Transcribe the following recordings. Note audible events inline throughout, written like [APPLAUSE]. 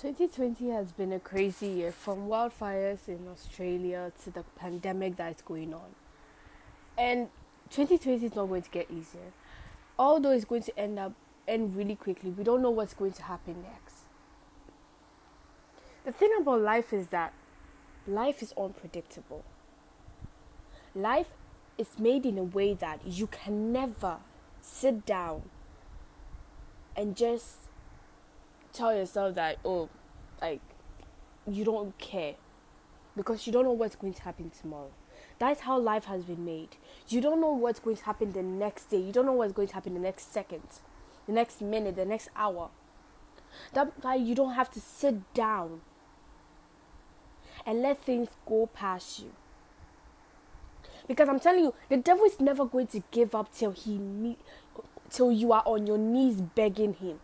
2020 has been a crazy year from wildfires in Australia to the pandemic that's going on. And 2020 is not going to get easier. Although it's going to end up end really quickly, we don't know what's going to happen next. The thing about life is that life is unpredictable. Life is made in a way that you can never sit down and just tell yourself that oh like you don't care because you don't know what's going to happen tomorrow. That's how life has been made. You don't know what's going to happen the next day. You don't know what's going to happen the next second the next minute the next hour. That's why you don't have to sit down and let things go past you. Because i'm telling you the devil is never going to give up till he need till you are on your knees begging him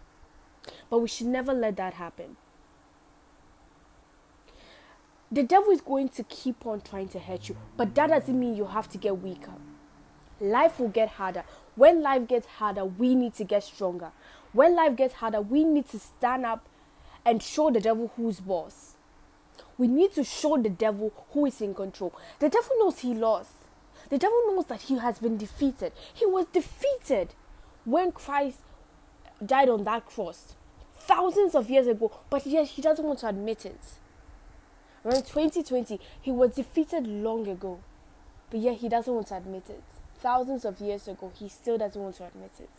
but we should never let that happen. The devil is going to keep on trying to hurt you, but that doesn't mean you have to get weaker. Life will get harder. When life gets harder, we need to get stronger. When life gets harder, we need to stand up and show the devil who's boss. We need to show the devil who is in control. The devil knows he lost. The devil knows that he has been defeated. He was defeated when Christ died on that cross thousands of years ago, but yet he doesn't want to admit it. Around 2020, he was defeated long ago, but yet he doesn't want to admit it. Thousands of years ago, he still doesn't want to admit it.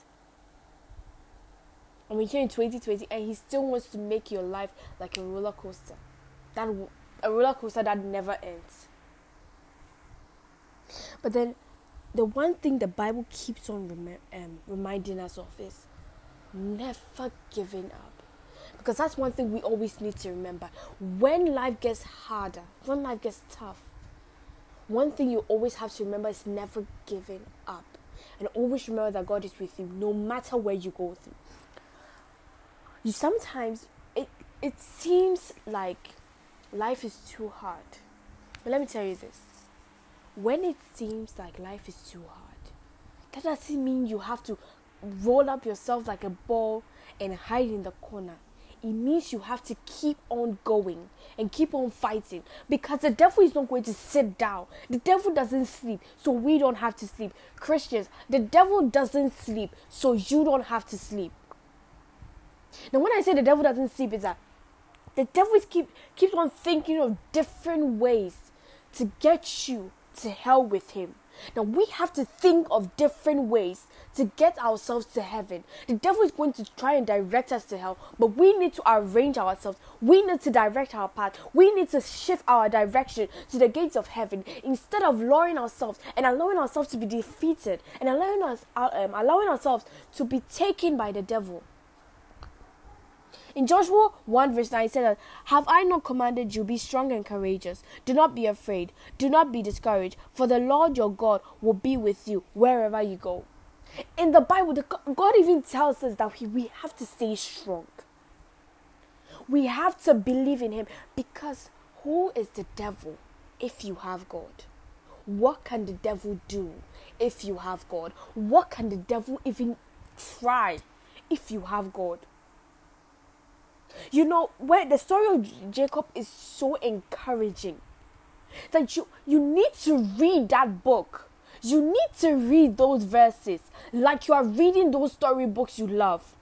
And we're here in 2020, and he still wants to make your life like a roller coaster. That a roller coaster that never ends. But then, the one thing the Bible keeps on rem- um, reminding us of is never giving up. Because that's one thing we always need to remember. When life gets harder, when life gets tough, one thing you always have to remember is never giving up. And always remember that God is with you no matter where you go through. You sometimes it it seems like life is too hard. But let me tell you this. When it seems like life is too hard, that doesn't mean you have to roll up yourself like a ball and hide in the corner. It means you have to keep on going and keep on fighting because the devil is not going to sit down. The devil doesn't sleep, so we don't have to sleep. Christians, the devil doesn't sleep, so you don't have to sleep. Now, when I say the devil doesn't sleep, is that the devil keep keeps on thinking of different ways to get you to hell with him. Now we have to think of different ways to get ourselves to heaven. The devil is going to try and direct us to hell, but we need to arrange ourselves. We need to direct our path. We need to shift our direction to the gates of heaven instead of lowering ourselves and allowing ourselves to be defeated and allowing us um, allowing ourselves to be taken by the devil. In Joshua 1 verse 9 said that, Have I not commanded you, be strong and courageous? Do not be afraid, do not be discouraged, for the Lord your God will be with you wherever you go. In the Bible, the, God even tells us that we, we have to stay strong. We have to believe in Him because who is the devil if you have God? What can the devil do if you have God? What can the devil even try if you have God? You know, where the story of Jacob is so encouraging that you you need to read that book. You need to read those verses like you are reading those storybooks you love.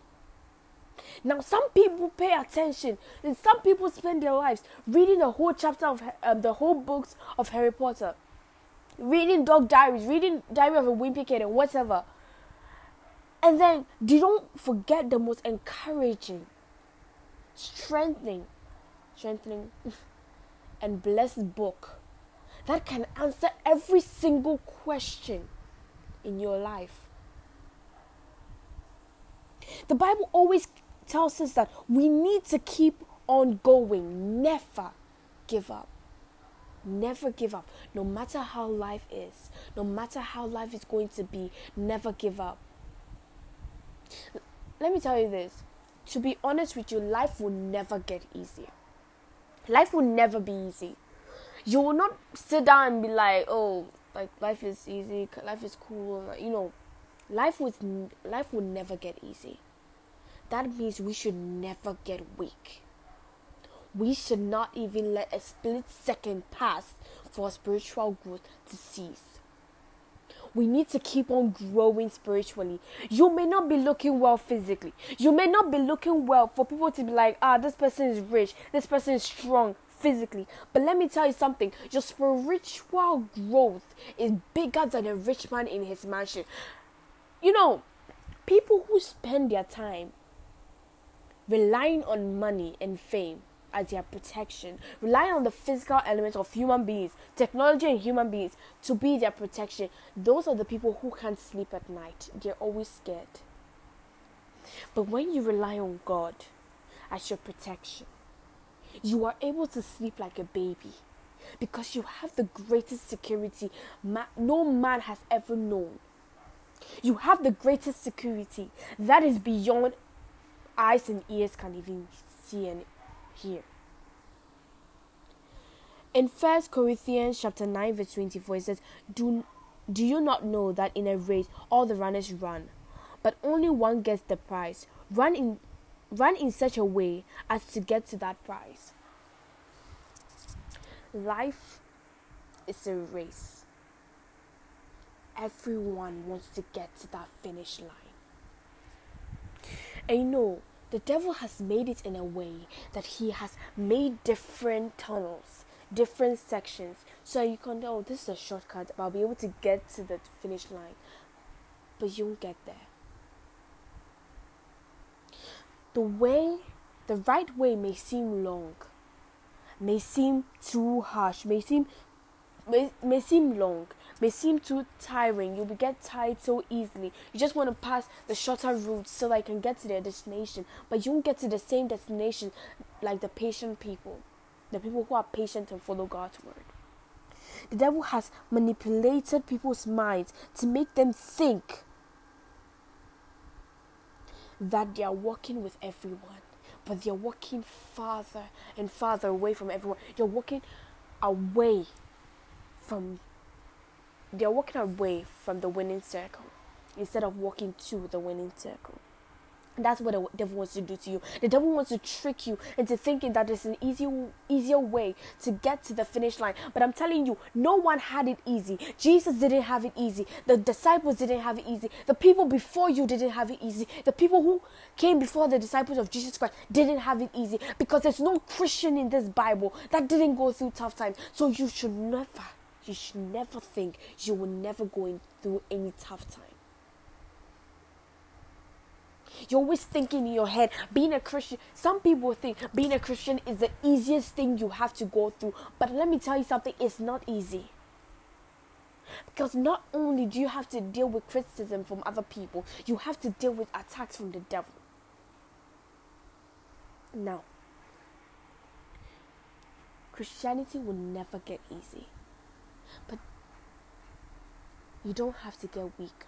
Now, some people pay attention, and some people spend their lives reading the whole chapter of um, the whole books of Harry Potter, reading Dog Diaries, reading Diary of a Wimpy Kid, and whatever. And then they don't forget the most encouraging strengthening, strengthening, [LAUGHS] and blessed book that can answer every single question in your life. The Bible always tells us that we need to keep on going, never give up. Never give up. No matter how life is, no matter how life is going to be, never give up. Let me tell you this to be honest with you, life will never get easier. Life will never be easy. You will not sit down and be like, oh, like life is easy, life is cool. You know, life was life will never get easy. That means we should never get weak. we should not even let a split second pass for spiritual growth to cease. We need to keep on growing spiritually. You may not be looking well physically. You may not be looking well for people to be like, ah, this person is rich, this person is strong physically. But let me tell you something your spiritual growth is bigger than a rich man in his mansion. You know, people who spend their time relying on money and fame as their protection, relying on the physical element of human beings, technology and human beings to be their protection. Those are the people who can't sleep at night. They're always scared. But when you rely on God as your protection, you are able to sleep like a baby because you have the greatest security ma- no man has ever known. You have the greatest security that is beyond eyes and ears can even see and hear. In First Corinthians chapter 9 verse 24 it says, Do do you not know that in a race all the runners run, but only one gets the prize? Run in run in such a way as to get to that prize. Life is a race. Everyone wants to get to that finish line. You know, the devil has made it in a way that he has made different tunnels, different sections. So you can know oh, this is a shortcut, but I'll be able to get to the finish line. But you won't get there. The way, the right way may seem long, may seem too harsh, may seem may, may seem long, may seem too tiring. You'll get tired so easily. You just want to pass the shorter route so that you can get to their destination, but you won't get to the same destination like the patient people, the people who are patient and follow God's word. The devil has manipulated people's minds to make them think that they are walking with everyone, but they're walking farther and farther away from everyone. You're walking away from they're walking away from the winning circle instead of walking to the winning circle. And that's what the devil wants to do to you. The devil wants to trick you into thinking that there's an easy, easier way to get to the finish line. But I'm telling you, no one had it easy. Jesus didn't have it easy. The disciples didn't have it easy. The people before you didn't have it easy. The people who came before the disciples of Jesus Christ didn't have it easy because there's no Christian in this Bible that didn't go through tough times. So you should never you should never think you were never going through any tough time. You're always thinking in your head, being a Christian. Some people think being a Christian is the easiest thing you have to go through. But let me tell you something, it's not easy. Because not only do you have to deal with criticism from other people, you have to deal with attacks from the devil. Now, Christianity will never get easy. But you don't have to get weaker.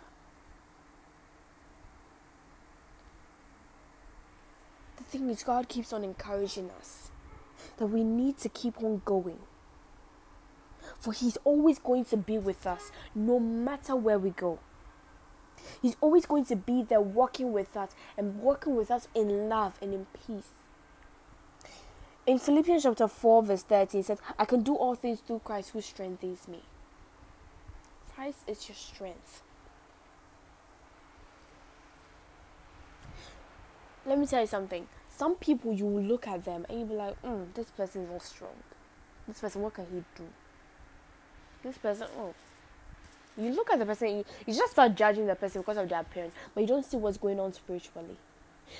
The thing is, God keeps on encouraging us that we need to keep on going. For He's always going to be with us no matter where we go. He's always going to be there walking with us and walking with us in love and in peace. In Philippians chapter 4, verse 13, it says, I can do all things through Christ who strengthens me. Christ is your strength. Let me tell you something. Some people, you will look at them and you'll be like, mm, this person is not strong. This person, what can he do? This person, oh. You look at the person, you, you just start judging the person because of their appearance, but you don't see what's going on spiritually.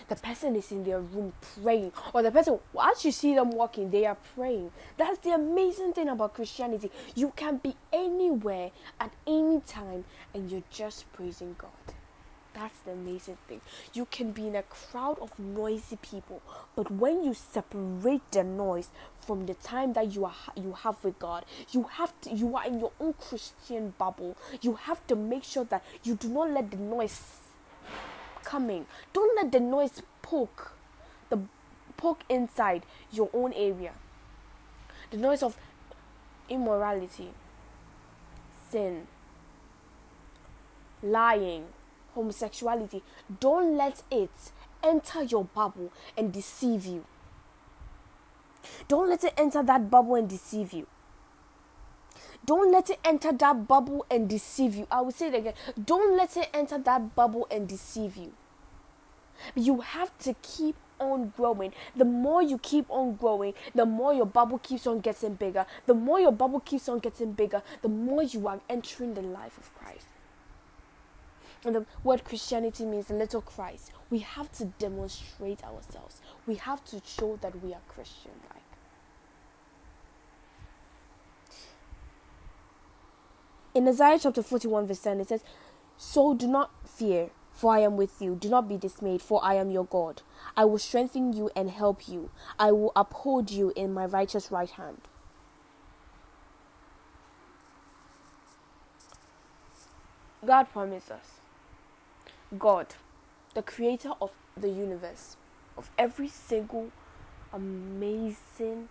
The person is in their room praying, or the person, as you see them walking, they are praying. That's the amazing thing about Christianity. You can be anywhere at any time and you're just praising God. That's the amazing thing. You can be in a crowd of noisy people, but when you separate the noise from the time that you are you have with God, you have to you are in your own Christian bubble. You have to make sure that you do not let the noise coming. Don't let the noise poke the poke inside your own area. The noise of immorality, sin, lying, homosexuality. Don't let it enter your bubble and deceive you. Don't let it enter that bubble and deceive you. Don't let it enter that bubble and deceive you. I will say it again. Don't let it enter that bubble and deceive you. You have to keep on growing. The more you keep on growing, the more your bubble keeps on getting bigger. The more your bubble keeps on getting bigger, the more you are entering the life of Christ. And the word Christianity means little Christ. We have to demonstrate ourselves. We have to show that we are Christian like. In Isaiah chapter 41, verse 10, it says, So do not fear, for I am with you. Do not be dismayed, for I am your God. I will strengthen you and help you. I will uphold you in my righteous right hand. God promised us. God, the creator of the universe, of every single amazing,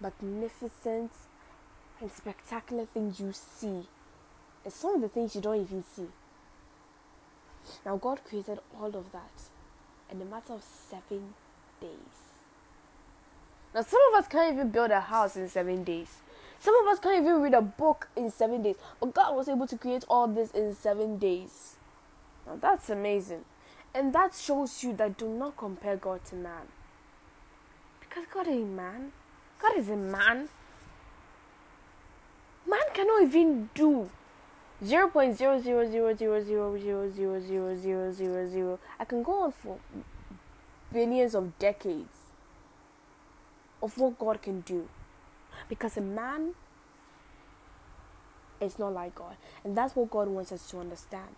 magnificent, and spectacular thing you see and some of the things you don't even see. Now, God created all of that in a matter of seven days. Now, some of us can't even build a house in seven days. Some of us can't even read a book in seven days. But God was able to create all this in seven days. Now, that's amazing. And that shows you that do not compare God to man. Because God ain't man. God is a man. Man cannot even do zero point zero zero zero zero zero zero zero zero zero zero zero. I can go on for billions of decades of what God can do. Because a man is not like God. And that's what God wants us to understand.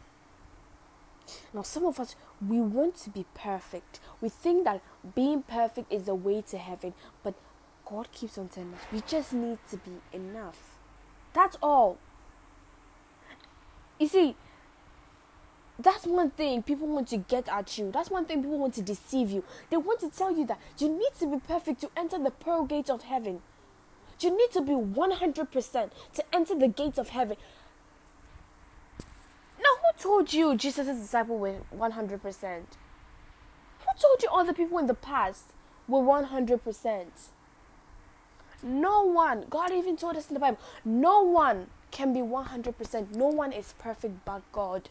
Now, some of us, we want to be perfect. We think that being perfect is the way to heaven. But God keeps on telling us we just need to be enough. That's all. You see, that's one thing people want to get at you. That's one thing people want to deceive you. They want to tell you that you need to be perfect to enter the pearl gates of heaven. You need to be 100% to enter the gates of heaven. Now, who told you Jesus' disciple were 100%? Who told you other people in the past were 100%? No one. God even told us in the Bible, no one can be 100%. No one is perfect but God.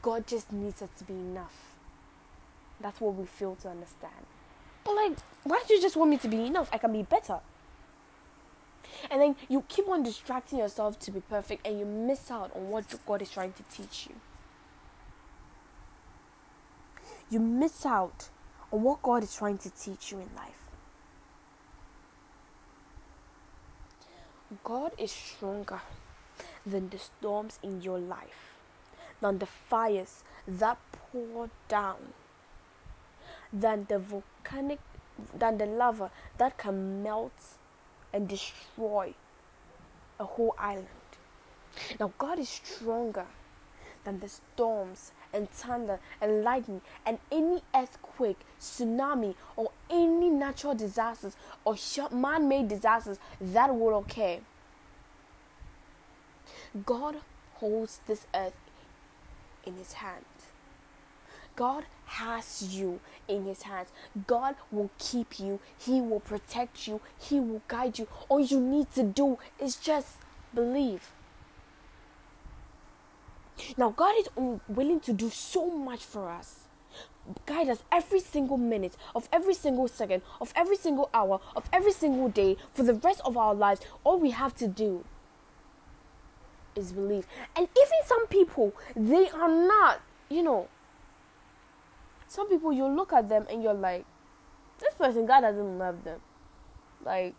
God just needs us to be enough. That's what we fail to understand. But, like, why do you just want me to be enough? I can be better. And then you keep on distracting yourself to be perfect and you miss out on what God is trying to teach you. You miss out on what God is trying to teach you in life. God is stronger than the storms in your life, than the fires that pour down, than the volcanic, than the lava that can melt and destroy a whole island. Now, God is stronger than the storms and thunder and lightning and any earthquake, tsunami, or any natural disasters or man made disasters that will occur. God holds this earth in his hand. God has you in his hands. God will keep you. He will protect you. He will guide you. All you need to do is just believe. Now, God is willing to do so much for us. Guide us every single minute of every single second of every single hour of every single day for the rest of our lives. All we have to do is believe. And even some people, they are not, you know, some people you look at them and you're like, this person, God doesn't love them. Like,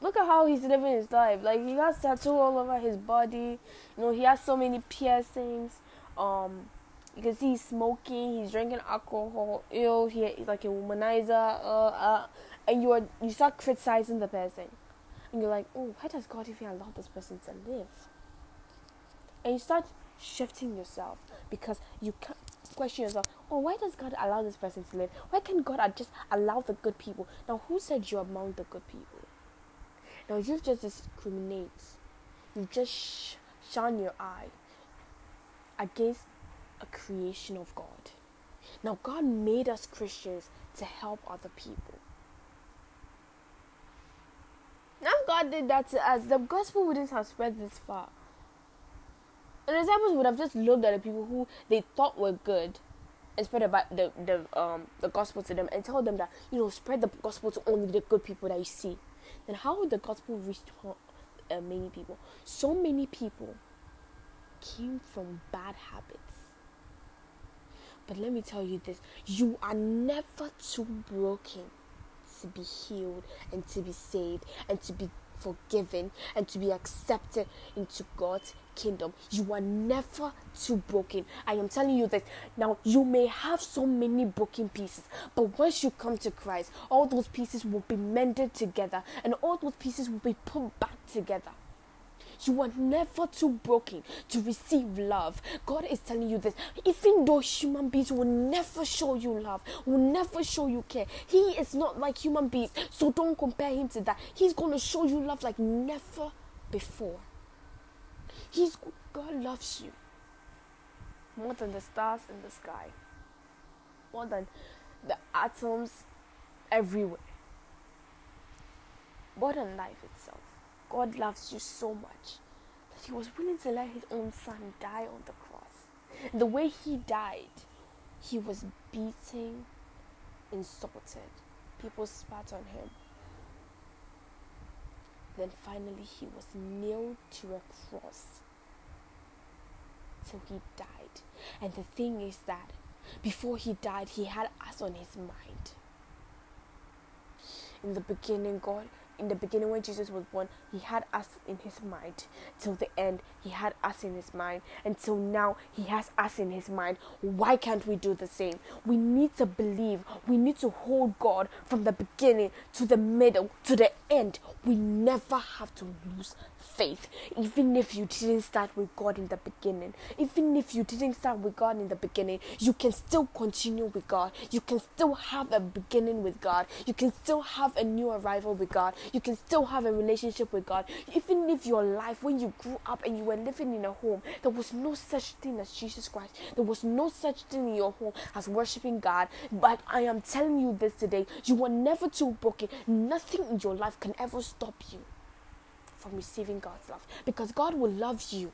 look at how he's living his life. Like, he has tattoo all over his body. You know, he has so many piercings. Um, you can see he's smoking. He's drinking alcohol. Ew, he, he's like a womanizer. Uh, uh, and you are you start criticizing the person, and you're like, oh, why does God even allow this person to live? And you start shifting yourself because you can't question yourself oh why does god allow this person to live? Why can't god just allow the good people? Now who said you're among the good people? Now you just discriminate. You just sh- shine your eye against a creation of god. Now god made us christians to help other people. Now if God did that to us, the gospel wouldn't have spread this far. And the disciples would have just looked at the people who they thought were good and spread about the, the um the gospel to them and told them that you know spread the gospel to only the good people that you see. Then how would the gospel reach uh, many people? So many people came from bad habits. But let me tell you this: you are never too broken to be healed and to be saved and to be forgiven and to be accepted into God's kingdom. You are never too broken. I am telling you this. Now, you may have so many broken pieces, but once you come to Christ, all those pieces will be mended together and all those pieces will be put back together. You are never too broken to receive love. God is telling you this. Even though human beings will never show you love, will never show you care, He is not like human beings. So don't compare Him to that. He's going to show you love like never before. He's God loves you more than the stars in the sky, more than the atoms everywhere, more than life. God loves you so much that He was willing to let His own Son die on the cross. The way He died, He was beaten, insulted. People spat on Him. Then finally, He was nailed to a cross till He died. And the thing is that before He died, He had us on His mind. In the beginning, God in the beginning when Jesus was born, he had us in his mind. Till the end, he had us in his mind. And Until now, he has us in his mind. Why can't we do the same? We need to believe. We need to hold God from the beginning to the middle to the end. We never have to lose faith. Even if you didn't start with God in the beginning, even if you didn't start with God in the beginning, you can still continue with God. You can still have a beginning with God. You can still have a new arrival with God. You can still have a relationship with God. Even if your life, when you grew up and you were living in a home, there was no such thing as Jesus Christ. There was no such thing in your home as worshiping God. But I am telling you this today you are never too broken. Nothing in your life can ever stop you from receiving God's love because God will love you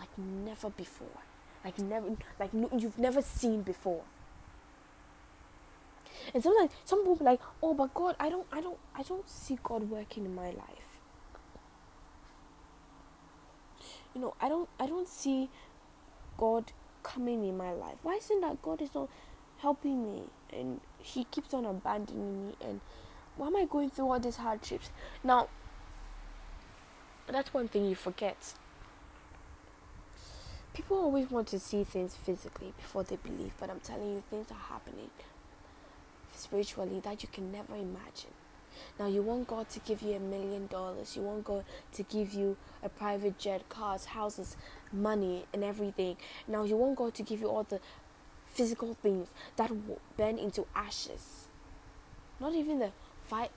like never before, like never, like no, you've never seen before. And sometimes some people be like, "Oh, but God, I don't, I don't, I don't see God working in my life." You know, I don't, I don't see God coming in my life. Why is it that God is not helping me and He keeps on abandoning me? And why am I going through all these hardships now? that's one thing you forget. People always want to see things physically before they believe, but I'm telling you, things are happening spiritually that you can never imagine. Now, you want God to give you a million dollars, you want God to give you a private jet, cars, houses, money, and everything. Now, you want God to give you all the physical things that will burn into ashes. Not even the fire,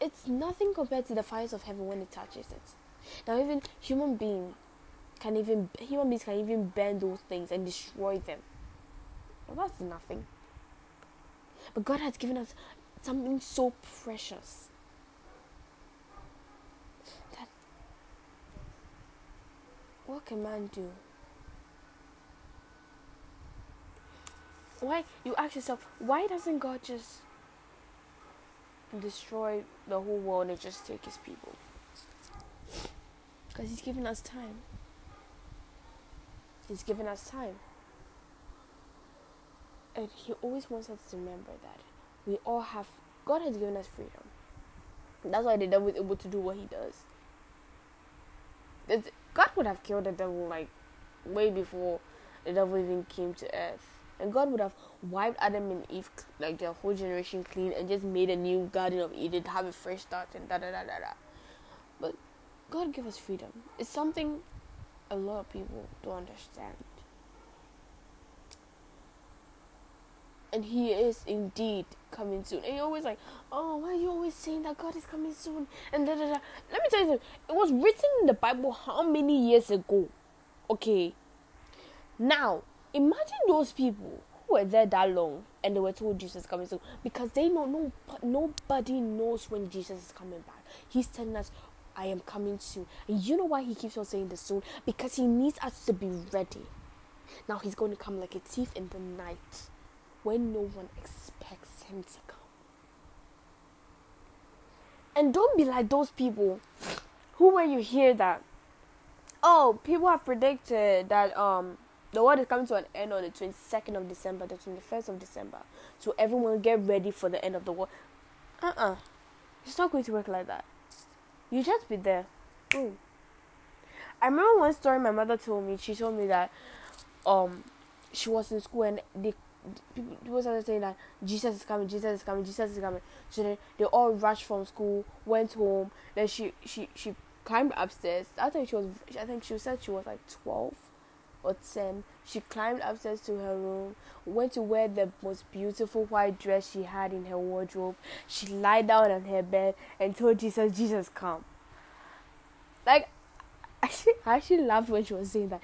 it's nothing compared to the fires of heaven when it touches it. Now even human being can even human beings can even burn those things and destroy them. Well, that's nothing. But God has given us something so precious that what can man do? Why you ask yourself, why doesn't God just destroy the whole world and just take his people? Because He's given us time. He's given us time. And He always wants us to remember that we all have, God has given us freedom. That's why the devil is able to do what he does. It's, God would have killed the devil like way before the devil even came to earth. And God would have wiped Adam and Eve, like their whole generation, clean and just made a new Garden of Eden, have a fresh start, and da da da da da. But God give us freedom. It's something a lot of people don't understand. And He is indeed coming soon. And you're always like, oh, why are you always saying that God is coming soon? And da da da. Let me tell you something. It was written in the Bible how many years ago? Okay. Now, imagine those people who were there that long and they were told Jesus is coming soon because they know no nobody knows when Jesus is coming back. He's telling us, I am coming soon. And you know why he keeps on saying this soon? Because he needs us to be ready. Now he's going to come like a thief in the night when no one expects him to come. And don't be like those people who, when you hear that, oh, people have predicted that um the world is coming to an end on the 22nd of December, the 21st of December. So everyone get ready for the end of the world. Uh uh-uh. uh. It's not going to work like that. You just be there. Boom. I remember one story my mother told me. She told me that um she was in school and they people, people started saying that Jesus is coming, Jesus is coming, Jesus is coming. So then they all rushed from school, went home. Then she she she climbed upstairs. I think she was I think she said she was like twelve or ten. She climbed upstairs to her room, went to wear the most beautiful white dress she had in her wardrobe. She lied down on her bed and told Jesus, Jesus come. Like actually, I actually laughed when she was saying that.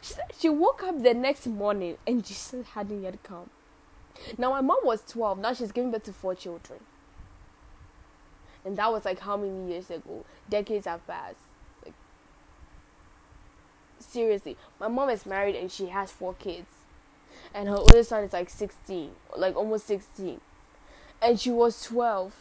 She, she woke up the next morning and Jesus hadn't yet come. Now my mom was 12. Now she's giving birth to four children. And that was like how many years ago? Decades have passed. Like seriously, my mom is married and she has four kids. And her oldest son is like 16, like almost 16. And she was 12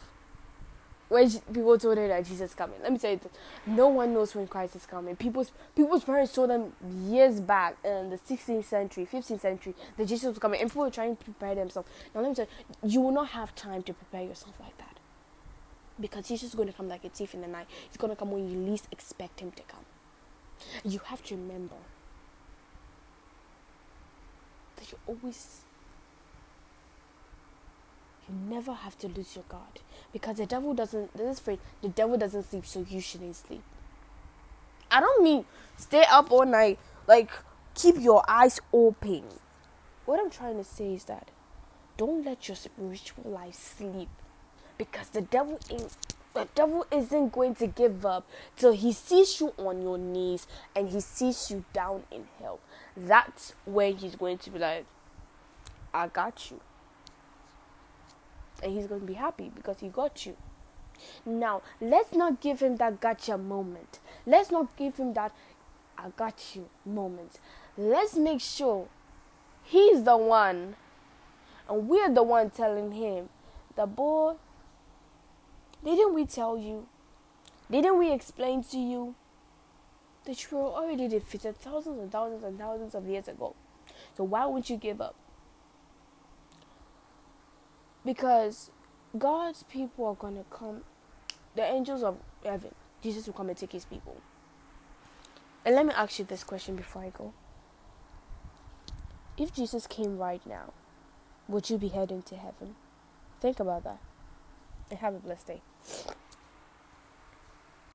when people told her that Jesus is coming. Let me tell you, this, no one knows when Christ is coming. People's people's parents told them years back in the 16th century, 15th century that Jesus was coming, and people were trying to prepare themselves. Now let me tell you, you will not have time to prepare yourself like that because Jesus is going to come like a thief in the night. He's going to come when you least expect him to come. You have to remember that you always you never have to lose your guard because the devil doesn't. This phrase, the devil doesn't sleep, so you shouldn't sleep. I don't mean stay up all night. Like keep your eyes open. What I'm trying to say is that don't let your spiritual life sleep because the devil ain't the devil isn't going to give up till he sees you on your knees and he sees you down in hell. That's when he's going to be like, I got you and he's going to be happy because he got you. Now, let's not give him that gotcha moment. Let's not give him that I got you moment. Let's make sure he's the one and we're the one telling him, the boy, didn't we tell you? Didn't we explain to you that you were already defeated thousands and thousands and thousands of years ago? So why won't you give up? Because God's people are going to come, the angels of heaven, Jesus will come and take his people. And let me ask you this question before I go. If Jesus came right now, would you be heading to heaven? Think about that. And have a blessed day.